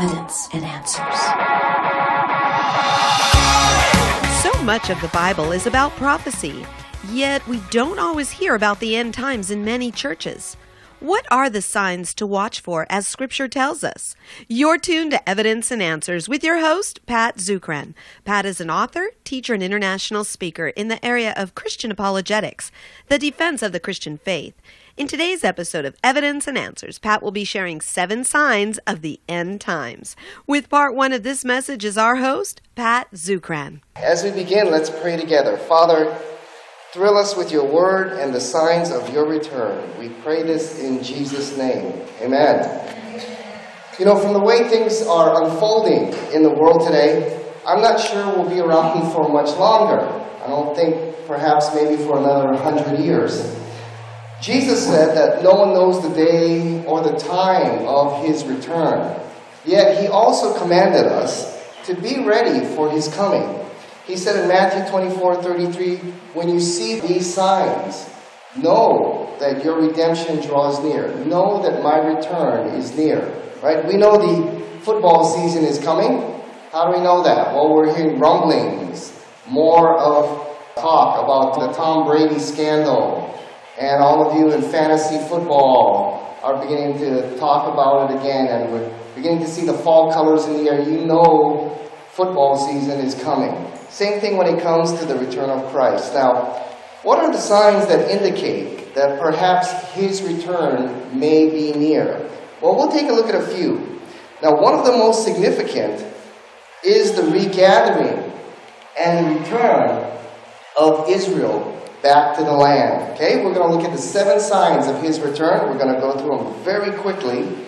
evidence and answers. So much of the Bible is about prophecy, yet we don't always hear about the end times in many churches. What are the signs to watch for as Scripture tells us? You're tuned to Evidence and Answers with your host, Pat Zukeran. Pat is an author, teacher, and international speaker in the area of Christian apologetics, the defense of the Christian faith. In today's episode of Evidence and Answers, Pat will be sharing seven signs of the end times. With part one of this message is our host, Pat Zukeran. As we begin, let's pray together. Father, thrill us with your word and the signs of your return. We pray this in Jesus' name. Amen. You know, from the way things are unfolding in the world today, I'm not sure we'll be around for much longer. I don't think perhaps maybe for another hundred years. Jesus said that no one knows the day or the time of his return. Yet he also commanded us to be ready for his coming. He said in Matthew 24 33, When you see these signs, know that your redemption draws near. Know that my return is near. Right? We know the football season is coming. How do we know that? Well, we're hearing rumblings, more of talk about the Tom Brady scandal, and all of you in fantasy football are beginning to talk about it again, and we're beginning to see the fall colors in the air. You know football season is coming. Same thing when it comes to the return of Christ. Now, what are the signs that indicate that perhaps his return may be near? Well, we'll take a look at a few. Now, one of the most significant is the regathering and return of Israel back to the land. Okay, we're going to look at the seven signs of his return. We're going to go through them very quickly.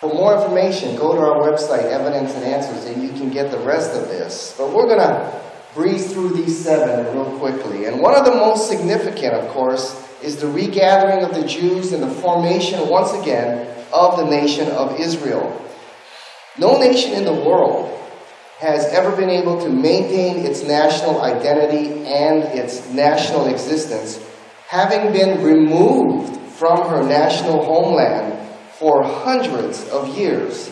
For more information, go to our website, Evidence and Answers, and you can get the rest of this. But we're going to breeze through these seven real quickly. And one of the most significant, of course, is the regathering of the Jews and the formation, once again, of the nation of Israel. No nation in the world has ever been able to maintain its national identity and its national existence, having been removed from her national homeland for hundreds of years.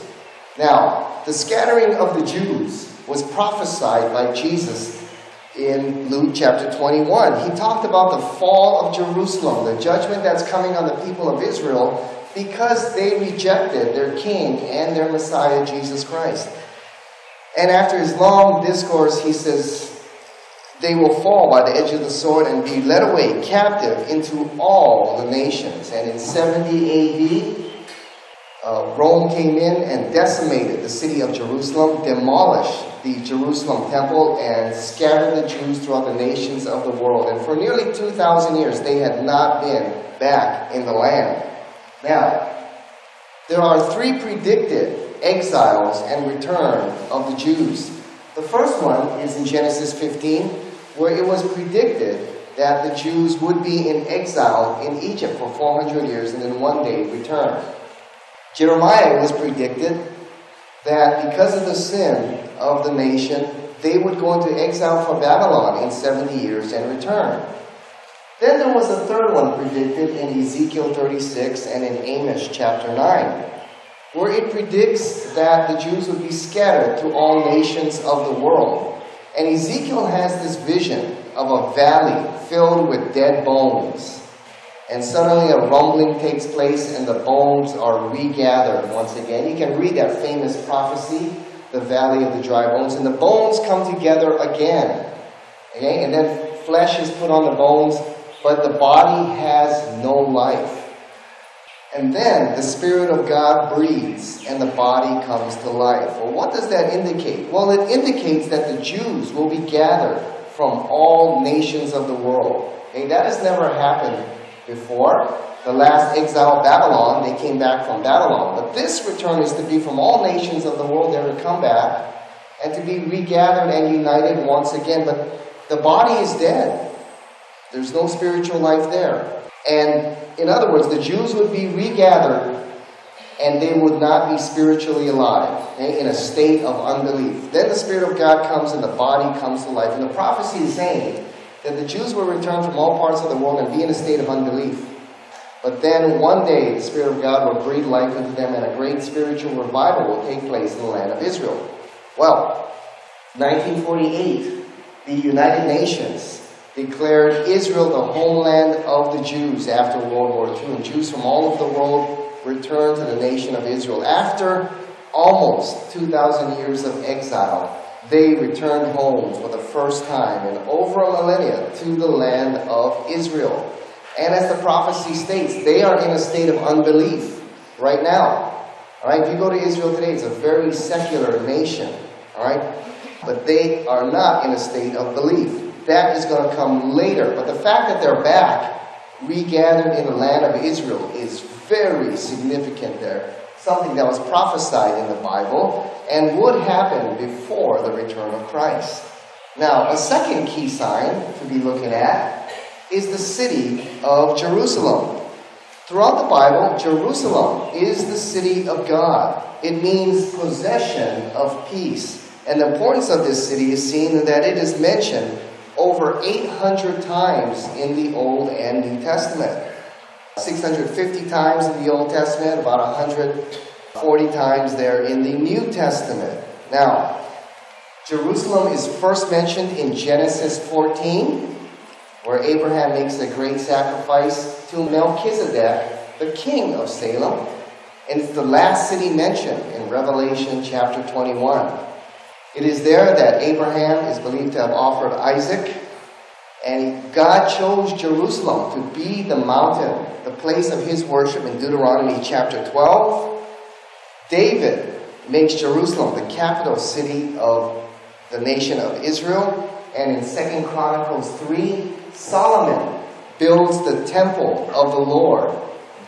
Now, the scattering of the Jews was prophesied by Jesus in Luke chapter 21. He talked about the fall of Jerusalem, the judgment that's coming on the people of Israel because they rejected their king and their Messiah, Jesus Christ. And after his long discourse, he says, They will fall by the edge of the sword and be led away captive into all the nations. And in 70 AD, uh, Rome came in and decimated the city of Jerusalem, demolished the Jerusalem temple, and scattered the Jews throughout the nations of the world. And for nearly 2,000 years, they had not been back in the land. Now, there are three predicted exiles and return of the Jews. The first one is in Genesis 15, where it was predicted that the Jews would be in exile in Egypt for 400 years and then one day return. Jeremiah was predicted that because of the sin of the nation, they would go into exile for Babylon in 70 years and return. Then there was a third one predicted in Ezekiel 36 and in Amos chapter 9 where it predicts that the Jews would be scattered to all nations of the world. And Ezekiel has this vision of a valley filled with dead bones. And suddenly a rumbling takes place and the bones are regathered once again. You can read that famous prophecy, the valley of the dry bones. And the bones come together again. Okay? And then flesh is put on the bones, but the body has no life. And then the Spirit of God breathes and the body comes to life. Well, what does that indicate? Well, it indicates that the Jews will be gathered from all nations of the world. Okay, that has never happened before. The last exile, of Babylon, they came back from Babylon. But this return is to be from all nations of the world. They would come back and to be regathered and united once again. But the body is dead. There's no spiritual life there. And in other words, the Jews would be regathered and they would not be spiritually alive, okay, in a state of unbelief. Then the Spirit of God comes and the body comes to life. And the prophecy is saying that the Jews will return from all parts of the world and be in a state of unbelief. But then one day the Spirit of God will breathe life into them and a great spiritual revival will take place in the land of Israel. Well, 1948, the United Nations declared Israel the homeland of the Jews after World War II, and Jews from all over the world returned to the nation of Israel. After almost 2,000 years of exile, they returned home for the first time in over a millennia to the land of Israel. And as the prophecy states, they are in a state of unbelief right now. All right, if you go to Israel today, it's a very secular nation. All right, but they are not in a state of belief. That is going to come later. But the fact that they're back, regathered in the land of Israel, is very significant there. Something that was prophesied in the Bible and would happen before the return of Christ. Now, a second key sign to be looking at is the city of Jerusalem. Throughout the Bible, Jerusalem is the city of God. It means possession of peace. And the importance of this city is seen in that it is mentioned over 800 times in the Old and New Testament. 650 times in the Old Testament, about 140 times there in the New Testament. Now, Jerusalem is first mentioned in Genesis 14, where Abraham makes a great sacrifice to Melchizedek, the king of Salem. And it's the last city mentioned in Revelation chapter 21. It is there that Abraham is believed to have offered Isaac, and God chose Jerusalem to be the mountain, the place of his worship in Deuteronomy chapter 12. David makes Jerusalem the capital city of the nation of Israel, and in 2 Chronicles 3, Solomon builds the temple of the Lord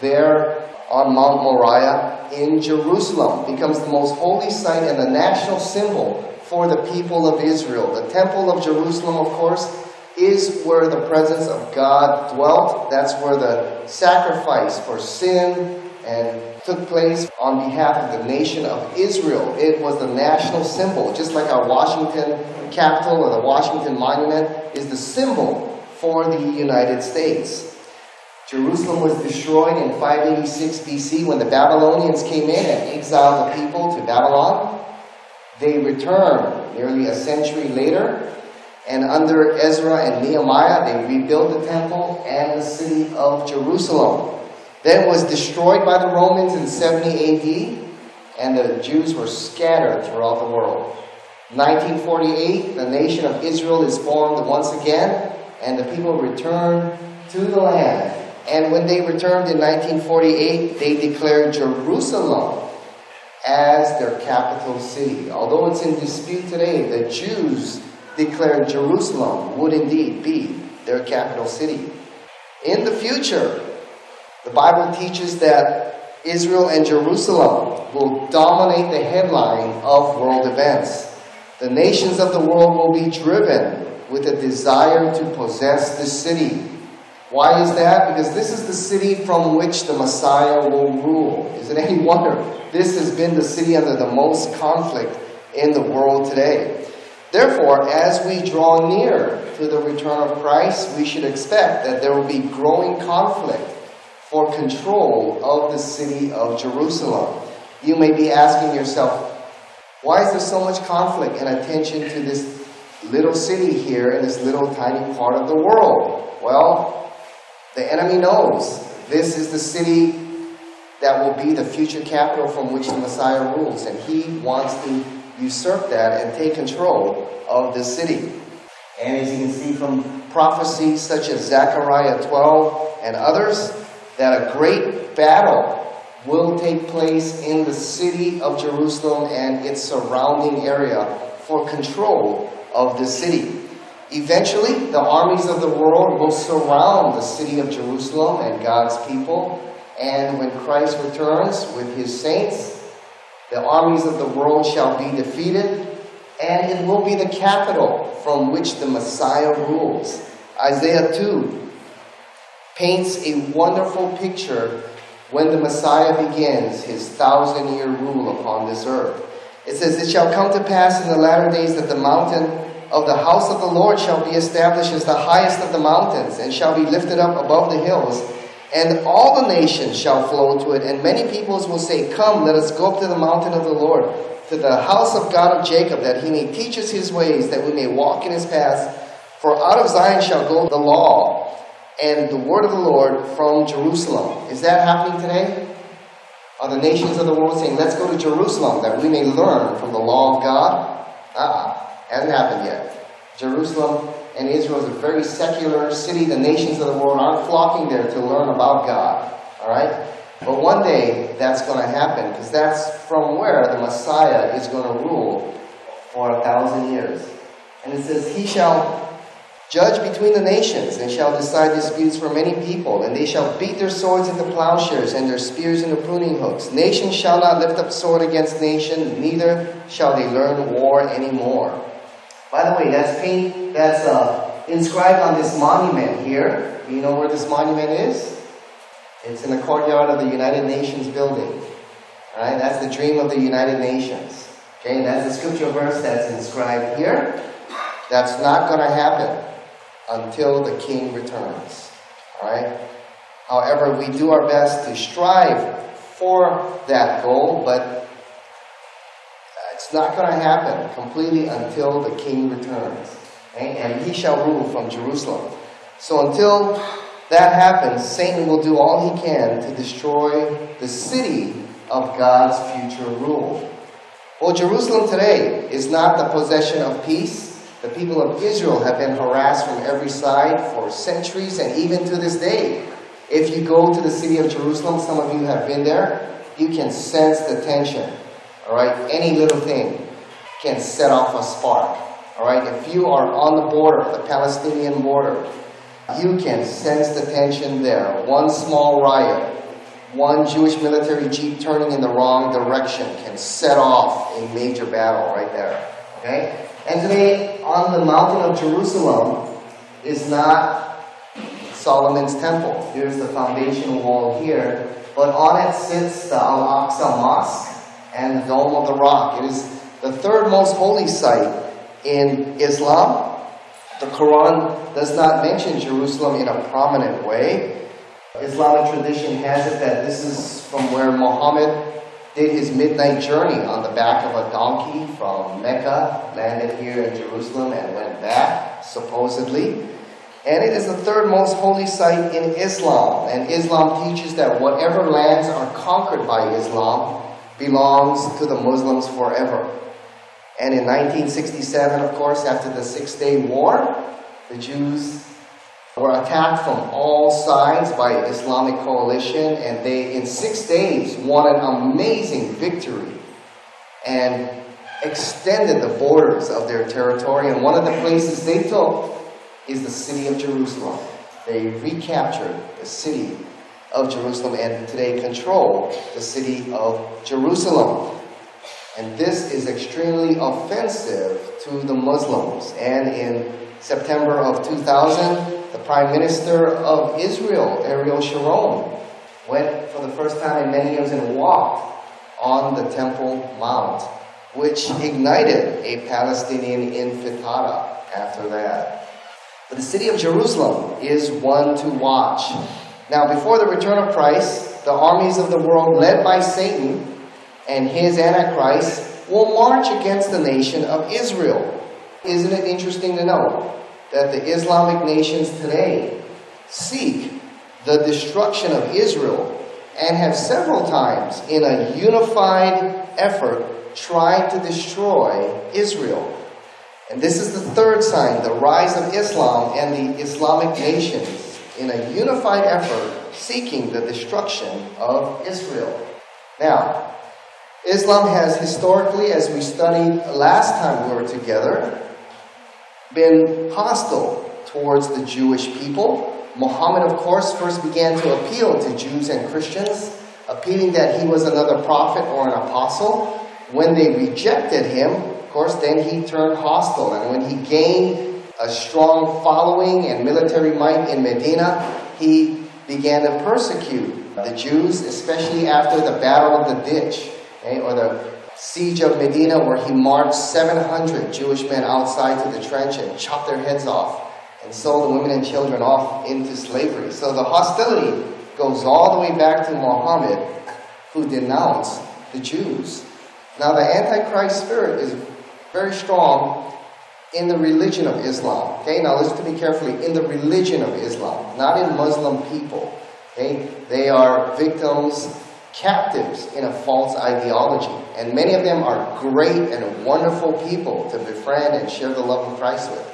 there on Mount Moriah in Jerusalem, becomes the most holy site and the national symbol for the people of Israel. The Temple of Jerusalem, of course, is where the presence of God dwelt. That's where the sacrifice for sin and took place on behalf of the nation of Israel. It was the national symbol, just like our Washington Capitol or the Washington Monument is the symbol for the United States. Jerusalem was destroyed in 586 BC when the Babylonians came in and exiled the people to Babylon. They returned nearly a century later, and under Ezra and Nehemiah, they rebuilt the temple and the city of Jerusalem. Then was destroyed by the Romans in 70 AD, and the Jews were scattered throughout the world. 1948, the nation of Israel is formed once again, and the people return to the land. And when they returned in 1948, they declared Jerusalem as their capital city. Although it's in dispute today, the Jews declared Jerusalem would indeed be their capital city. In the future, the Bible teaches that Israel and Jerusalem will dominate the headline of world events. The nations of the world will be driven with a desire to possess the city. Why is that? Because this is the city from which the Messiah will rule. Is it any wonder? This has been the city under the most conflict in the world today. Therefore, as we draw near to the return of Christ, we should expect that there will be growing conflict for control of the city of Jerusalem. You may be asking yourself, why is there so much conflict and attention to this little city here in this little tiny part of the world? Well, the enemy knows this is the city that will be the future capital from which the Messiah rules, and he wants to usurp that and take control of the city. And as you can see from prophecies such as Zechariah 12 and others, that a great battle will take place in the city of Jerusalem and its surrounding area for control of the city. Eventually, the armies of the world will surround the city of Jerusalem and God's people. And when Christ returns with his saints, the armies of the world shall be defeated, and it will be the capital from which the Messiah rules. Isaiah 2 paints a wonderful picture when the Messiah begins his thousand year rule upon this earth. It says, It shall come to pass in the latter days that the mountain of the house of the Lord shall be established as the highest of the mountains, and shall be lifted up above the hills, And all the nations shall flow to it, and many peoples will say, Come, let us go up to the mountain of the Lord, to the house of God of Jacob, that he may teach us his ways, that we may walk in his paths. For out of Zion shall go the law and the word of the Lord from Jerusalem. Is that happening today? Are the nations of the world saying, Let's go to Jerusalem, that we may learn from the law of God? Ah, hasn't happened yet. Jerusalem and Israel is a very secular city. The nations of the world aren't flocking there to learn about God. All right? But one day that's going to happen because that's from where the Messiah is going to rule for a thousand years. And it says, He shall judge between the nations and shall decide disputes for many people. And they shall beat their swords into plowshares and their spears into pruning hooks. Nation shall not lift up sword against nation, neither shall they learn war anymore. By the way, that's paint, that's uh, inscribed on this monument here. Do you know where this monument is? It's in the courtyard of the United Nations building. All right, that's the dream of the United Nations. Okay, that's the scripture verse that's inscribed here. That's not going to happen until the king returns. All right. However, we do our best to strive for that goal, but it's not going to happen completely until the king returns. Okay? And he shall rule from Jerusalem. So until that happens, Satan will do all he can to destroy the city of God's future rule. Well, Jerusalem today is not the possession of peace. The people of Israel have been harassed from every side for centuries and even to this day. If you go to the city of Jerusalem, some of you have been there, you can sense the tension. All right, any little thing can set off a spark. All right, if you are on the border, the Palestinian border, you can sense the tension there. One small riot, one Jewish military jeep turning in the wrong direction can set off a major battle right there. Okay? And today, on the mountain of Jerusalem, is not Solomon's temple. Here's the foundation wall here. But on it sits the Al Aqsa Mosque and the Dome of the Rock. It is the third most holy site in Islam. The Quran does not mention Jerusalem in a prominent way. Islamic tradition has it that this is from where Muhammad did his midnight journey on the back of a donkey from Mecca, landed here in Jerusalem, and went back, supposedly. And it is the third most holy site in Islam. And Islam teaches that whatever lands are conquered by Islam belongs to the Muslims forever. And in 1967, of course, after the Six Day War, the Jews were attacked from all sides by Islamic coalition, and they, in six days, won an amazing victory and extended the borders of their territory. And one of the places they took is the city of Jerusalem. They recaptured the city of Jerusalem and today control the city of Jerusalem. And this is extremely offensive to the Muslims. And in September of 2000, the Prime Minister of Israel, Ariel Sharon, went for the first time in many years and walked on the Temple Mount, which ignited a Palestinian intifada after that. But the city of Jerusalem is one to watch. Now, before the return of Christ, the armies of the world, led by Satan and his Antichrist, will march against the nation of Israel. Isn't it interesting to know that the Islamic nations today seek the destruction of Israel and have several times, in a unified effort, tried to destroy Israel? And this is the third sign the rise of Islam and the Islamic nations in a unified effort seeking the destruction of Israel. Now, Islam has historically, as we studied last time we were together, been hostile towards the Jewish people. Muhammad, of course, first began to appeal to Jews and Christians, appealing that he was another prophet or an apostle. When they rejected him, of course, then he turned hostile. And when he gained a strong following and military might in Medina, he began to persecute the Jews, especially after the Battle of the Ditch, okay, or the siege of Medina, where he marched 700 Jewish men outside to the trench and chopped their heads off and sold the women and children off into slavery. So the hostility goes all the way back to Muhammad, who denounced the Jews. Now, the Antichrist spirit is very strong in the religion of Islam. Okay, now listen to me carefully. In the religion of Islam, not in Muslim people. Okay, they are victims, captives in a false ideology. And many of them are great and wonderful people to befriend and share the love of Christ with.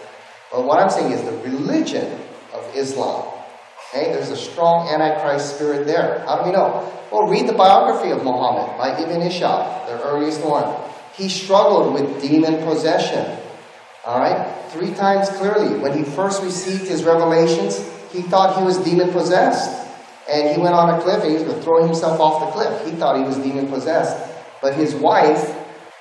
But what I'm saying is the religion of Islam. Okay, there's a strong Antichrist spirit there. How do we know? Well, read the biography of Muhammad by Ibn Ishaq, the earliest one. He struggled with demon possession. All right? Three times clearly. When he first received his revelations, he thought he was demon possessed. And he went on a cliff and he was going to throw himself off the cliff. He thought he was demon possessed. But his wife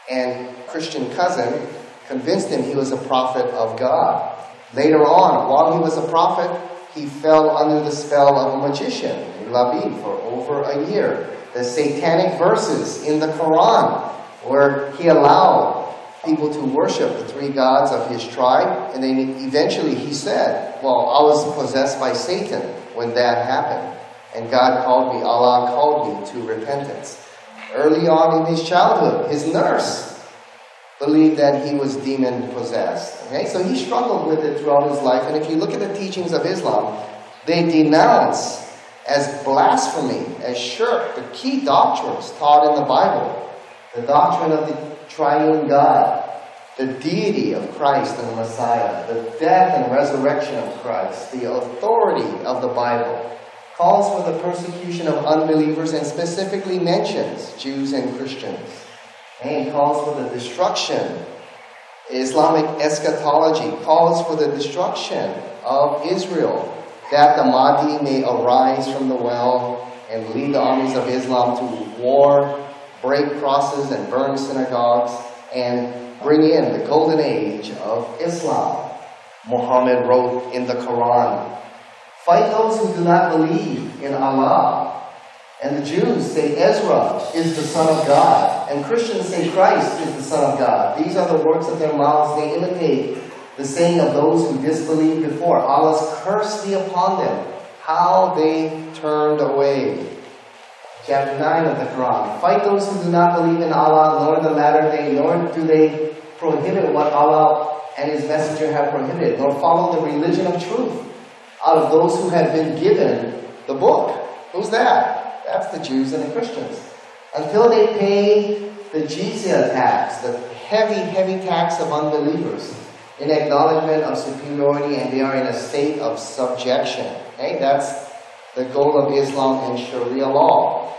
and Christian cousin convinced him he was a prophet of God. Later on, while he was a prophet, he fell under the spell of a magician, Labid, for over a year. The satanic verses in the Quran, where he allowed people to worship the three gods of his tribe, and then eventually he said, Well, I was possessed by Satan when that happened. And God called me, Allah called me to repentance. Early on in his childhood, his nurse believed that he was demon possessed. Okay, so he struggled with it throughout his life. And if you look at the teachings of Islam, they denounce as blasphemy, as shirk, the key doctrines taught in the Bible. The doctrine of the triune God, the deity of Christ and the Messiah, the death and resurrection of Christ, the authority of the Bible, calls for the persecution of unbelievers and specifically mentions Jews and Christians. And calls for the destruction. Islamic eschatology calls for the destruction of Israel, that the Mahdi may arise from the well and lead the armies of Islam to war, break crosses and burn synagogues, and bring in the golden age of Islam. Muhammad wrote in the Quran, Fight those who do not believe in Allah. And the Jews say Ezra is the Son of God. And Christians say Christ is the Son of God. These are the works of their mouths. They imitate the saying of those who disbelieved before. Allah's curse be upon them. How they turned away. Chapter 9 of the Quran. Fight those who do not believe in Allah, nor the latter day, nor do they prohibit what Allah and His Messenger have prohibited, nor follow the religion of truth out of those who have been given the book. Who's that? That's the Jews and the Christians. Until they pay the jizya tax, the heavy, heavy tax of unbelievers, in acknowledgement of superiority, and they are in a state of subjection. Okay, that's the goal of Islam and Sharia law.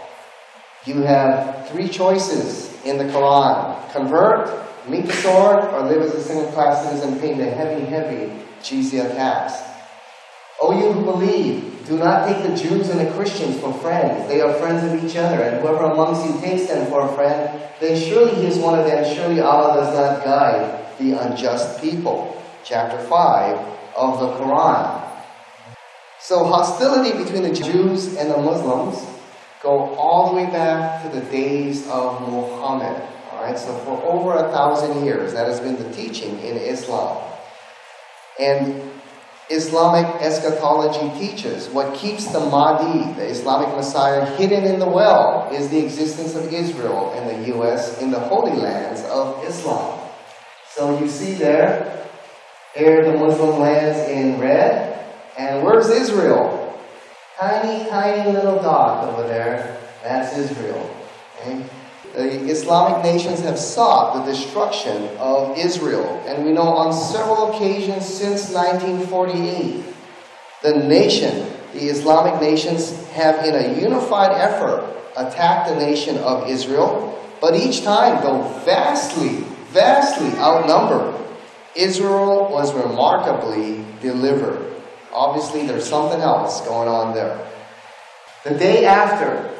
You have three choices in the Quran convert, meet the sword, or live as a single class citizen paying the heavy, heavy jizya tax. O you who believe, do not take the Jews and the Christians for friends. They are friends of each other, and whoever amongst you takes them for a friend, then surely he is one of them. Surely Allah does not guide the unjust people. Chapter 5 of the Quran. So hostility between the Jews and the Muslims go all the way back to the days of Muhammad. Alright, so for over a thousand years, that has been the teaching in Islam. And Islamic eschatology teaches. What keeps the Mahdi, the Islamic Messiah, hidden in the well is the existence of Israel and the U.S. in the holy lands of Islam. So you see there, here the Muslim lands in red, and where's Israel? Tiny, tiny little dot over there. That's Israel. Okay? the Islamic nations have sought the destruction of Israel. And we know on several occasions since 1948, the nation, the Islamic nations, have in a unified effort attacked the nation of Israel, but each time, though vastly, vastly outnumbered, Israel was remarkably delivered. Obviously, there's something else going on there. The day after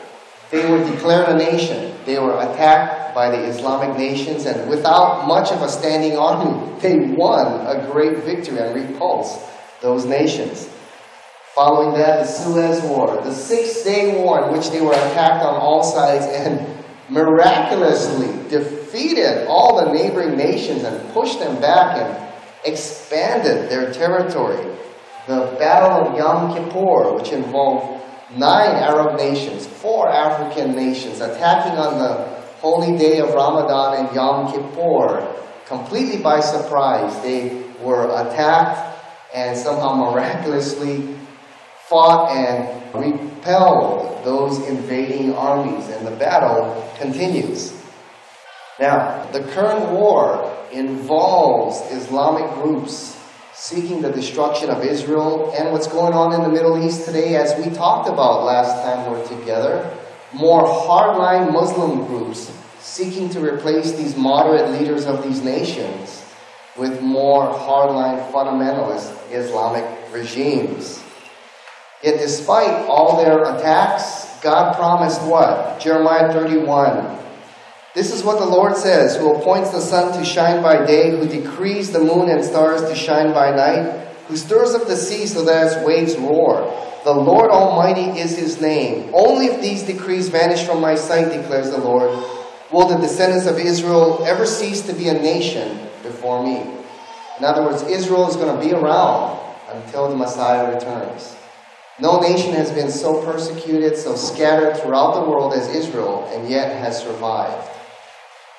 they were declared a nation. They were attacked by the Islamic nations, and without much of a standing army, they won a great victory and repulsed those nations. Following that, the Suez War, the Six Day War, in which they were attacked on all sides and miraculously defeated all the neighboring nations and pushed them back and expanded their territory. The Battle of Yom Kippur, which involved nine Arab nations, four African nations attacking on the holy day of Ramadan and Yom Kippur completely by surprise. They were attacked and somehow miraculously fought and repelled those invading armies, and the battle continues. Now, the current war involves Islamic groups seeking the destruction of Israel and what's going on in the Middle East today, as we talked about last time we were together. More hardline Muslim groups seeking to replace these moderate leaders of these nations with more hardline fundamentalist Islamic regimes. Yet, despite all their attacks, God promised what? Jeremiah 31. This is what the Lord says Who appoints the sun to shine by day, who decrees the moon and stars to shine by night, who stirs up the sea so that its waves roar. The Lord Almighty is his name. Only if these decrees vanish from my sight, declares the Lord, will the descendants of Israel ever cease to be a nation before me. In other words, Israel is going to be around until the Messiah returns. No nation has been so persecuted, so scattered throughout the world as Israel, and yet has survived.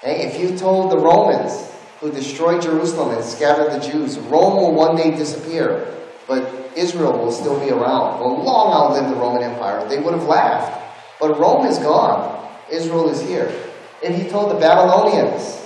Hey, if you told the Romans who destroyed Jerusalem and scattered the Jews, Rome will one day disappear, but Israel will still be around, will long outlive the Roman Empire, they would have laughed. But Rome is gone. Israel is here. If you told the Babylonians,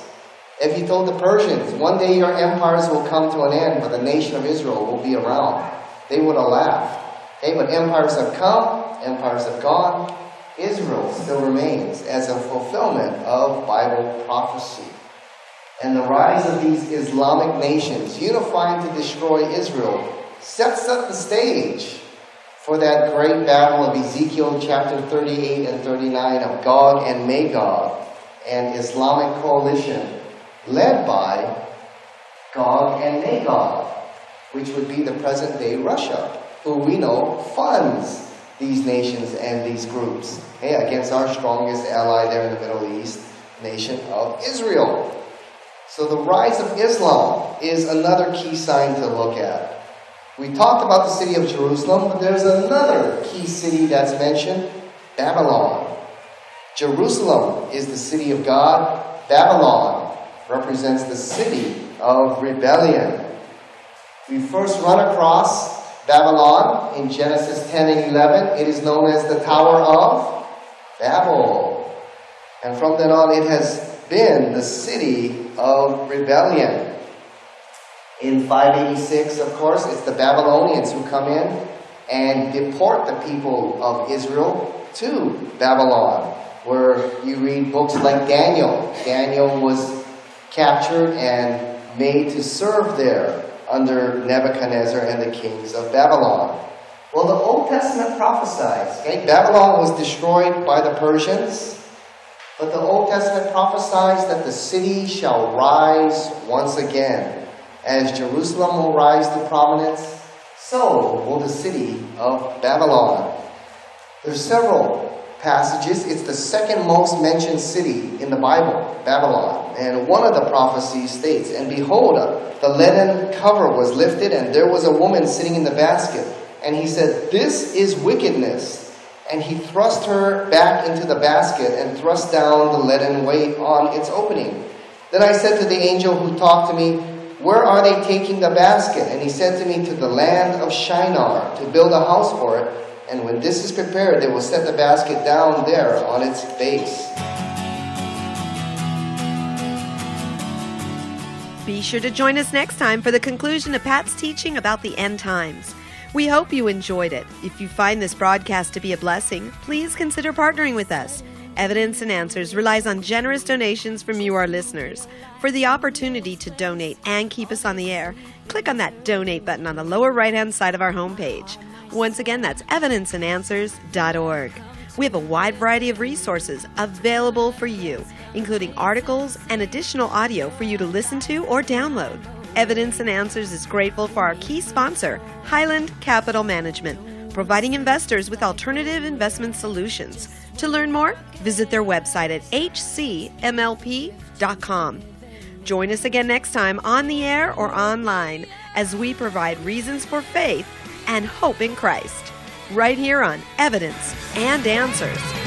if you told the Persians, one day your empires will come to an end, but the nation of Israel will be around, they would have laughed. Okay, but empires have come, empires have gone. Israel still remains as a fulfillment of Bible prophecy. And the rise of these Islamic nations unifying to destroy Israel sets up the stage for that great battle of Ezekiel chapter 38 and 39 of Gog and Magog, an Islamic coalition led by Gog and Magog, which would be the present day Russia who we know funds these nations and these groups against our strongest ally there in the Middle East, nation of Israel. So the rise of Islam is another key sign to look at. We talked about the city of Jerusalem, but there's another key city that's mentioned Babylon. Jerusalem is the city of God, Babylon represents the city of rebellion. We first run across Babylon in Genesis 10 and 11. It is known as the Tower of Babel. And from then on, it has been the city of rebellion. In 586, of course, it's the Babylonians who come in and deport the people of Israel to Babylon, where you read books like Daniel. Daniel was captured and made to serve there under Nebuchadnezzar and the kings of Babylon. Well, the Old Testament prophesies. Okay? Babylon was destroyed by the Persians, but the Old Testament prophesies that the city shall rise once again. As Jerusalem will rise to prominence, so will the city of Babylon. There's several passages. It's the second most mentioned city in the Bible, Babylon. And one of the prophecies states, And behold, the linen cover was lifted, and there was a woman sitting in the basket. And he said, This is wickedness. And he thrust her back into the basket and thrust down the leaden weight on its opening. Then I said to the angel who talked to me, Where are they taking the basket? And he said to me, To the land of Shinar, to build a house for it. And when this is prepared, they will set the basket down there on its base. Be sure to join us next time for the conclusion of Pat's teaching about the end times. We hope you enjoyed it. If you find this broadcast to be a blessing, please consider partnering with us. Evidence and Answers relies on generous donations from you, our listeners. For the opportunity to donate and keep us on the air, click on that donate button on the lower right hand side of our homepage. Once again, that's evidenceandanswers.org. We have a wide variety of resources available for you, including articles and additional audio for you to listen to or download. Evidence and Answers is grateful for our key sponsor, Highland Capital Management, providing investors with alternative investment solutions. To learn more, visit their website at hcmlp.com. Join us again next time on the air or online as we provide reasons for faith and hope in Christ. right here on Evidence and Answers.